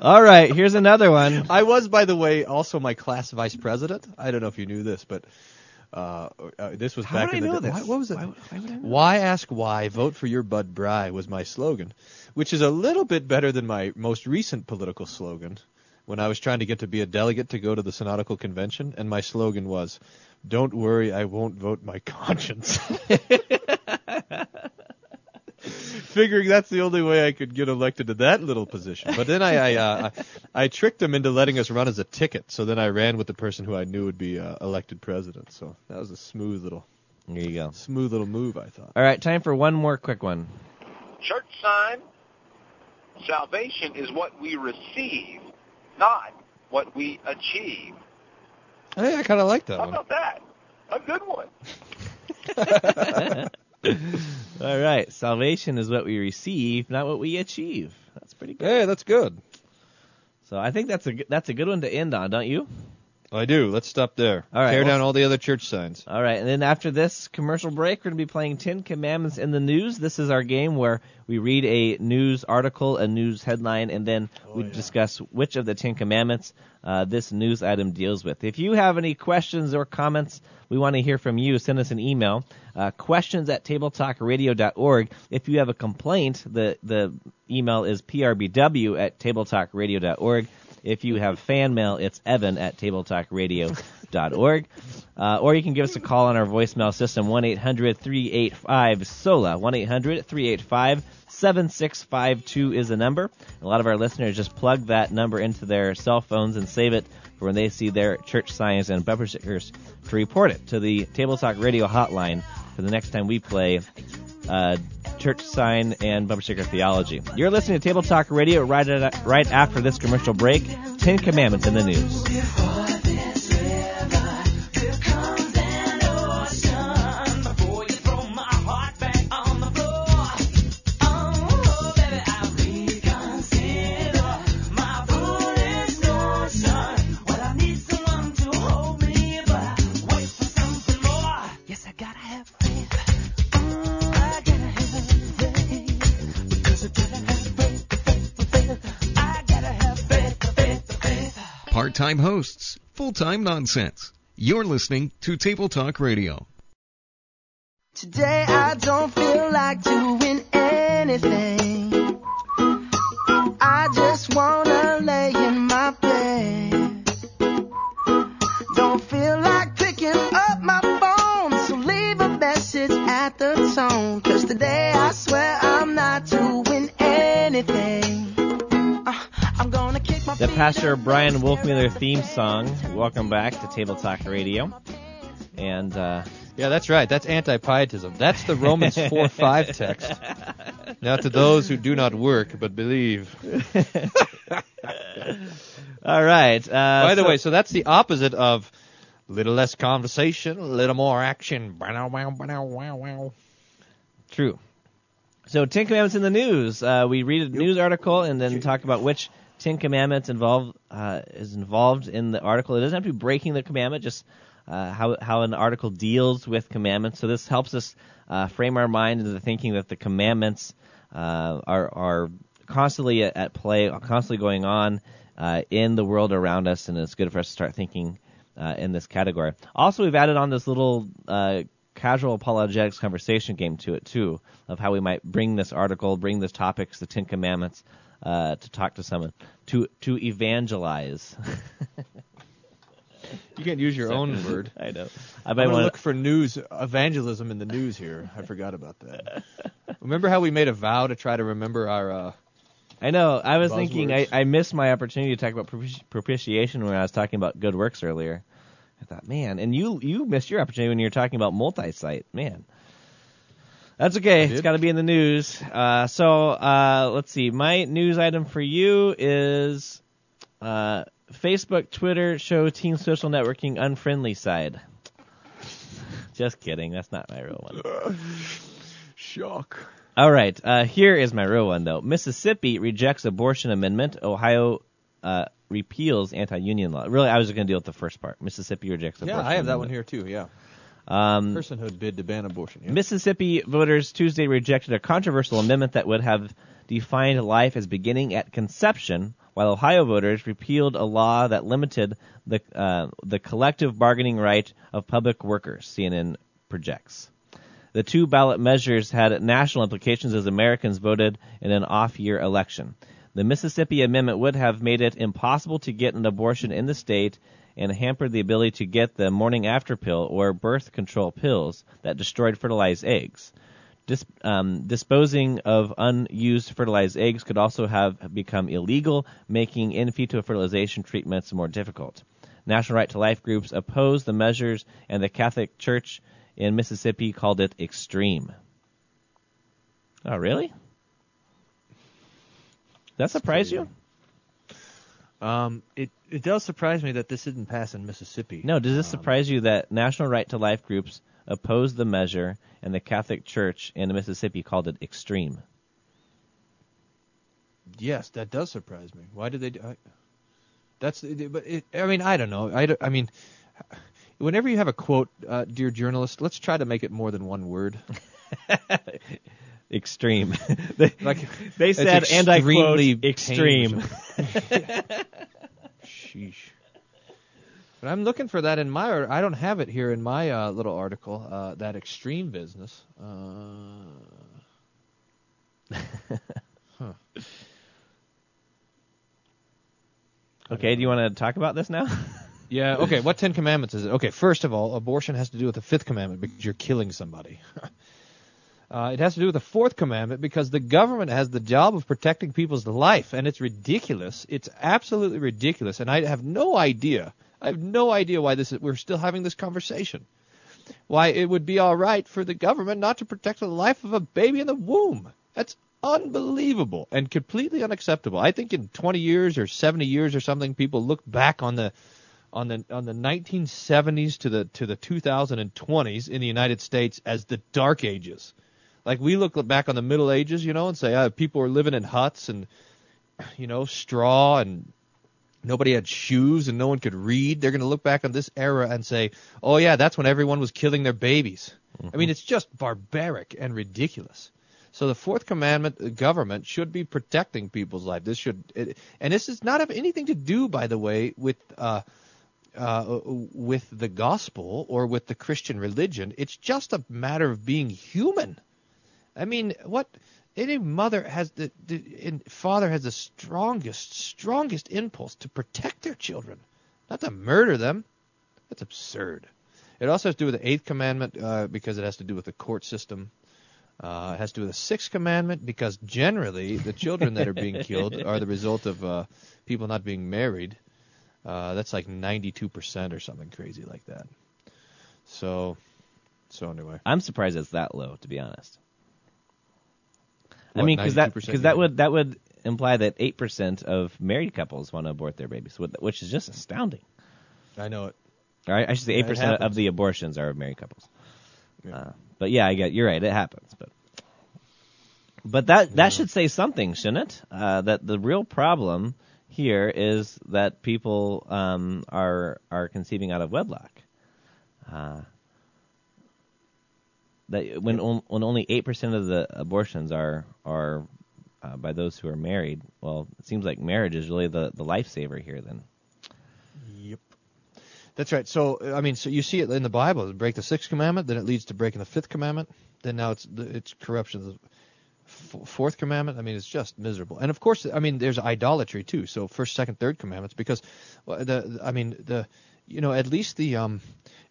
Speaker 5: All right, here's another one.
Speaker 7: I was by the way also my class vice president. I don't know if you knew this, but. Uh, uh, this was
Speaker 5: How
Speaker 7: back in
Speaker 5: I
Speaker 7: the
Speaker 5: know
Speaker 7: day.
Speaker 5: this?
Speaker 7: Why- What was it?
Speaker 5: Why- why would I know
Speaker 7: Why ask why? Vote for your Bud Bry was my slogan, which is a little bit better than my most recent political slogan when I was trying to get to be a delegate to go to the Synodical Convention, and my slogan was, "Don't worry, I won't vote my conscience." Figuring that's the only way I could get elected to that little position, but then I I, uh, I I tricked them into letting us run as a ticket. So then I ran with the person who I knew would be uh, elected president. So that was a smooth little
Speaker 5: There you go.
Speaker 7: smooth little move, I thought.
Speaker 5: All right, time for one more quick one.
Speaker 16: Church sign. Salvation is what we receive, not what we achieve.
Speaker 7: Hey, I kind of like that
Speaker 16: How
Speaker 7: one.
Speaker 16: about that? A good one.
Speaker 5: All right, salvation is what we receive, not what we achieve. That's pretty good.
Speaker 7: Hey, that's good.
Speaker 5: So I think that's a good- that's a good one to end on, don't you?
Speaker 7: I do. Let's stop there.
Speaker 5: All right,
Speaker 7: Tear
Speaker 5: well-
Speaker 7: down all the other church signs.
Speaker 5: All right, and then after this commercial break, we're going to be playing Ten Commandments in the News. This is our game where we read a news article, a news headline, and then we discuss which of the Ten Commandments uh, this news item deals with. If you have any questions or comments, we want to hear from you. Send us an email, uh, questions at tabletalkradio.org. If you have a complaint, the, the email is prbw at tabletalkradio.org. If you have fan mail, it's evan at tabletalkradio.org. Uh, or you can give us a call on our voicemail system, 1-800-385-SOLA. 1-800-385-7652 is the number. A lot of our listeners just plug that number into their cell phones and save it for when they see their church signs and bumper stickers to report it to the Table Talk Radio hotline for the next time we play uh, church sign and bumper sticker theology. You're listening to Table Talk Radio right, at, right after this commercial break. Ten Commandments in the news.
Speaker 6: Part time hosts, full time nonsense. You're listening to Table Talk Radio.
Speaker 11: Today I don't feel like doing anything. The
Speaker 5: Pastor Bryan Wolfmueller theme song. Welcome back to Table Talk Radio. And uh,
Speaker 7: Yeah, that's right. That's anti-pietism. That's the Romans 4 5 text. Now, to those who do not work but believe.
Speaker 5: all right. Uh,
Speaker 7: By the
Speaker 5: so-
Speaker 7: way, so that's the opposite of little less conversation, a little more action. Wow, wow, wow, wow, wow.
Speaker 5: True. So Ten Commandments in the news. Uh, we read a news article and then talk about which Ten Commandments involved uh, is involved in the article. It doesn't have to be breaking the commandment, just uh, how how an article deals with commandments. So this helps us uh, frame our mind into thinking that the commandments uh, are are constantly at, play, constantly going on uh, in the world around us, and it's good for us to start thinking uh, in this category. Also, we've added on this little casual apologetics conversation game to it too, of how we might bring this article, bring this topics, the Ten Commandments, uh, to talk to someone, to to evangelize.
Speaker 7: You can't use your own word.
Speaker 5: I know. I might
Speaker 7: gonna look for news evangelism in the news here. I forgot about that. remember how we made a vow to try to remember our uh,
Speaker 5: I know. I was thinking I, I missed my opportunity to talk about propitiation when I was talking about good works earlier. I thought, man, and you you missed your opportunity when you were talking about multi-site, man. That's okay. It's got to be in the news. Uh, so uh, let's see. My news item for you is uh, Facebook, Twitter show Teen Social Networking unfriendly side. Just kidding. That's not my real one.
Speaker 7: shock.
Speaker 5: All right. Uh, here is my real one, though. Mississippi rejects abortion amendment. Ohio uh, repeals anti-union law. Really, I was going to deal with the first part. Mississippi rejects
Speaker 7: Yeah,
Speaker 5: abortion.
Speaker 7: I have that one here too. Yeah,
Speaker 5: Um,
Speaker 7: personhood bid to ban abortion. Yeah.
Speaker 5: Mississippi voters Tuesday rejected a controversial amendment that would have defined life as beginning at conception, while Ohio voters repealed a law that limited the uh, the collective bargaining right of public workers. CNN projects. The two ballot measures had national implications as Americans voted in an off-year election. The Mississippi amendment would have made it impossible to get an abortion in the state and hampered the ability to get the morning after pill or birth control pills that destroyed fertilized eggs. Dis, um, disposing of unused fertilized eggs could also have become illegal, making in vitro fertilization treatments more difficult. National Right to Life groups opposed the measures, and the Catholic Church in Mississippi called it extreme. Oh, really? That surprise you?
Speaker 7: Um, it it does surprise me that this didn't pass in Mississippi.
Speaker 5: No, does this surprise you that National Right to Life groups opposed the measure and the Catholic Church in Mississippi called it extreme?
Speaker 7: Yes, that does surprise me. Why did they? Do, I, That's but it, I mean I don't know. I, I mean whenever you have a quote, uh, dear journalist, let's try to make it more than one word.
Speaker 5: Extreme. they,
Speaker 7: Like
Speaker 5: they said, and I quote,
Speaker 7: extremely tame or
Speaker 5: extreme.
Speaker 7: Sheesh. But I'm looking for that in my. I don't have it here in my uh, little article. Uh, that extreme business. Uh, huh.
Speaker 5: Okay, do you want to talk about this now?
Speaker 7: Yeah. Okay. What Ten Commandments is it? Okay. First of all, abortion has to do with the fifth commandment because you're killing somebody. Uh, it has to do with the fourth commandment because the government has the job of protecting people's life, and it's ridiculous. It's absolutely ridiculous, and I have no idea. I have no idea why this is, we're still having this conversation. Why it would be all right for the government not to protect the life of a baby in the womb. That's unbelievable and completely unacceptable. I think in 20 years or 70 years or something, people look back on the on the on the 1970s to the to the 2020s in the United States as the Dark Ages. Like we look back on the Middle Ages, you know, and say uh, people were living in huts and you know straw and nobody had shoes and no one could read. They're going to look back on this era and say, "Oh yeah, that's when everyone was killing their babies." I mean, it's just barbaric and ridiculous. So the fourth commandment, the government should be protecting people's life. This should, it, and this does not have anything to do, by the way, with uh, uh, with the gospel or with the Christian religion. It's just a matter of being human. I mean, what any mother has the, the father has the strongest, strongest impulse to protect their children, not to murder them. That's absurd. It also has to do with the eighth commandment uh, because it has to do with the court system. Uh, it has to do with the sixth commandment because generally the children that are being killed are the result of uh, people not being married. Uh, that's like 92% or something crazy like that. So, so anyway.
Speaker 5: I'm surprised it's that low, to be honest. I mean, because that because that would that would imply that eight percent of married couples want to abort their babies, which is just astounding.
Speaker 7: I know it.
Speaker 5: All right, I should say eight percent of the abortions are of married couples. Uh, but yeah, I get you're right. It happens, but but that that should say something, shouldn't it? Uh, that the real problem here is that people um, are are conceiving out of wedlock. Uh, that when on, when only eight percent of the abortions are are uh, by those who are married, well, it seems like marriage is really the the lifesaver here. Then
Speaker 7: Yep. That's right. So I mean, so you see it in the Bible. Break the sixth commandment, then it leads to breaking the fifth commandment. Then now it's it's corruption. Of the f- fourth commandment. I mean, it's just miserable. And of course, I mean, there's idolatry too. So first, second, third commandments. Because the I mean the you know at least the um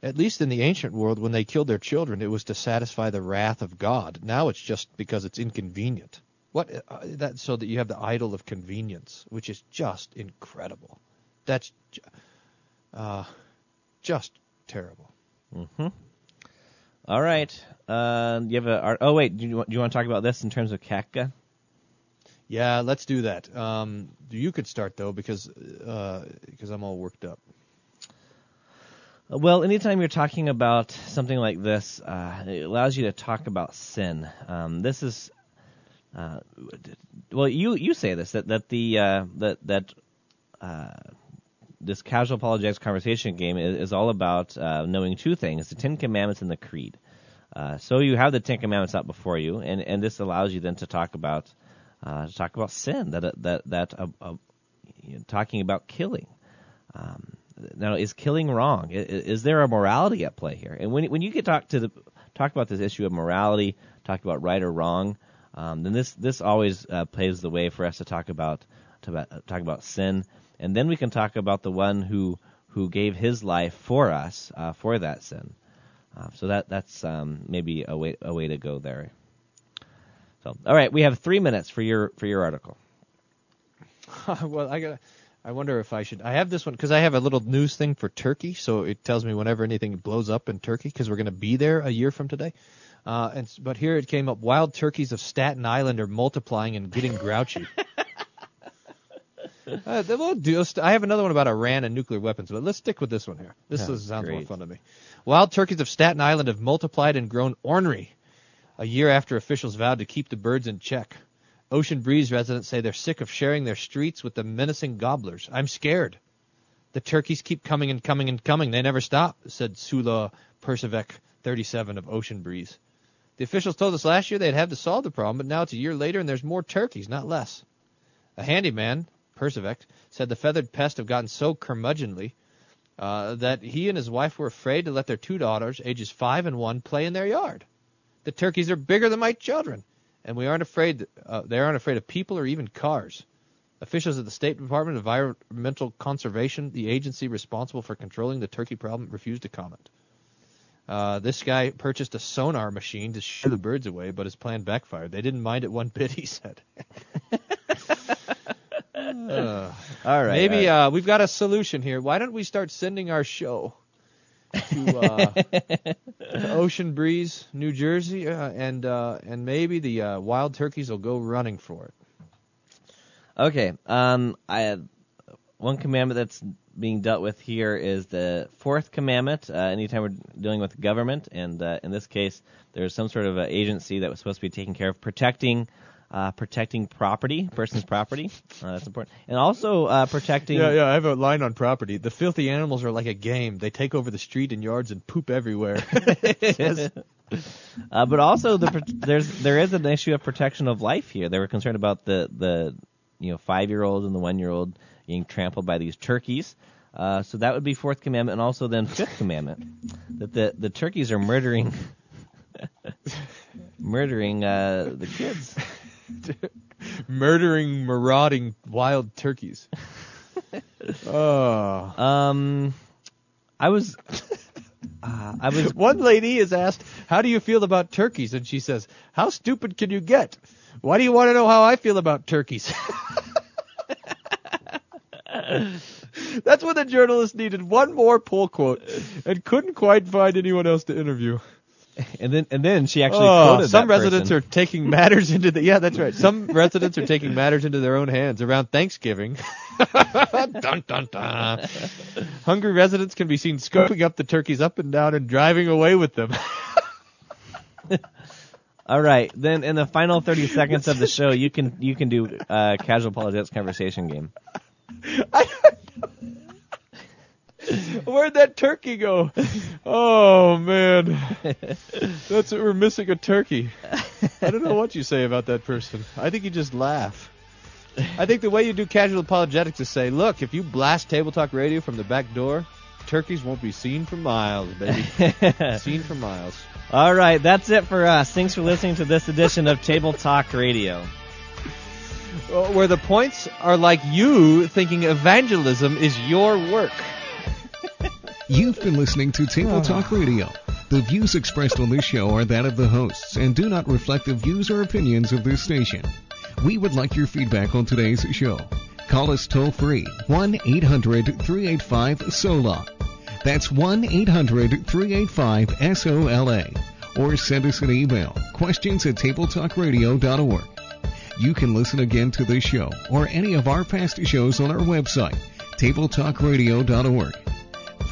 Speaker 7: at least in the ancient world when they killed their children, it was to satisfy the wrath of God. Now it's just because it's inconvenient. What uh, that so that you have the idol of convenience, which is just incredible. That's uh, just terrible.
Speaker 5: Mm-hmm. All right. Uh, you have a. Oh wait, do you, want- do you want to talk about this in terms of Katka?
Speaker 7: Yeah, let's do that. Um, you could start though because uh, because I'm all worked up.
Speaker 5: Well, anytime you're talking about something like this, uh, it allows you to talk about sin. Um, this is, uh, well, you you say this that that the uh, that that uh, this casual apologetics conversation game is, is all about uh, knowing two things: the Ten Commandments and the Creed. Uh, so you have the Ten Commandments out before you, and, and this allows you then to talk about to talk about sin. That that that you know, talking about killing. Um, now, is killing wrong? I- i- Is there a morality at play here? And when when you get talk to the talk about this issue of morality, talk about right or wrong, um, then this this always uh, paves the way for us to talk about to about, talk about sin, and then we can talk about the one who who gave his life for us uh, for that sin. Uh, so that that's um, maybe a way a way to go there. So, all right, we have three minutes for your for your article.
Speaker 7: well, I got. I wonder if I should. I have this one because I have a little news thing for Turkey, so it tells me whenever anything blows up in Turkey because we're going to be there a year from today. Uh, and but here it came up: wild turkeys of Staten Island are multiplying and getting grouchy. uh, we'll do, I have another one about Iran and nuclear weapons, but let's stick with this one here. This
Speaker 5: Oh,
Speaker 7: is, sounds more fun to me. Wild turkeys of Staten Island have multiplied and grown ornery a year after officials vowed to keep the birds in check. Ocean Breeze residents say they're sick of sharing their streets with the menacing gobblers. I'm scared. The turkeys keep coming and coming and coming. They never stop, said Sula Persevec, 37 of Ocean Breeze. The officials told us last year they'd have to solve the problem, but now it's a year later and there's more turkeys, not less. A handyman, Persevec, said the feathered pests have gotten so curmudgeonly uh, that he and his wife were afraid to let their two daughters, ages five and one, play in their yard. The turkeys are bigger than my children, and we aren't afraid. Uh, they aren't afraid of people or even cars. Officials at the State Department of Environmental Conservation, the agency responsible for controlling the turkey problem, refused to comment. Uh, this guy purchased a sonar machine to shoo the birds away, but his plan backfired. They didn't mind it one bit, he said. Uh,
Speaker 5: all right.
Speaker 7: Maybe
Speaker 5: all right.
Speaker 7: Uh, we've got a solution here. Why don't we start sending our show to, uh, to Ocean Breeze, New Jersey, uh, and uh, and maybe the uh, wild turkeys will go running for it.
Speaker 5: Okay. Um, I one commandment that's being dealt with here is the fourth commandment. Uh, anytime we're dealing with government, and uh, in this case, there's some sort of uh, agency that was supposed to be taking care of protecting. Uh, protecting property, person's property, uh, that's important, and also uh, protecting.
Speaker 7: Yeah, yeah. I have a line on property. The filthy animals are like a game. They take over the street and yards and poop everywhere.
Speaker 5: uh, but also the there's there is an issue of protection of life here. They were concerned about the the you know five year old and the one year old being trampled by these turkeys. Uh, so that would be fourth commandment, and also then fifth commandment that the the turkeys are murdering murdering uh, the kids.
Speaker 7: Murdering, marauding wild turkeys. oh.
Speaker 5: Um, I was. Uh, I was.
Speaker 7: One lady is asked, "How do you feel about turkeys?" And she says, "How stupid can you get? Why do you want to know how I feel about turkeys?" That's what the journalist needed. One more pull quote, and couldn't quite find anyone else to interview.
Speaker 5: And then, and then she actually
Speaker 7: Oh,
Speaker 5: quoted
Speaker 7: some
Speaker 5: that
Speaker 7: residents
Speaker 5: person.
Speaker 7: are taking matters into the yeah, that's right. Some residents are taking matters into their own hands around Thanksgiving. dun dun dun. Hungry residents can be seen scooping up the turkeys up and down and driving away with them.
Speaker 5: All right, then in the final 30 seconds of the show, you can you can do uh, casual apologetics conversation game.
Speaker 7: Where'd that turkey go? Oh man, that's what we're missing a turkey. I don't know what you say about that person. I think you just laugh. I think the way you do casual apologetics is say, look, if you blast Table Talk Radio from the back door, turkeys won't be seen for miles, baby. seen for miles.
Speaker 5: All right, that's it for us. Thanks for listening to this edition of Table Talk Radio.
Speaker 7: Where the points are like you thinking evangelism is your work.
Speaker 6: You've been listening to Table ah. Talk Radio. The views expressed on this show are that of the hosts and do not reflect the views or opinions of this station. We would like your feedback on today's show. Call us toll free 1 800 385 SOLA. That's 1 800 385 SOLA. Or send us an email questions at tabletalkradio.org. You can listen again to this show or any of our past shows on our website, tabletalkradio.org.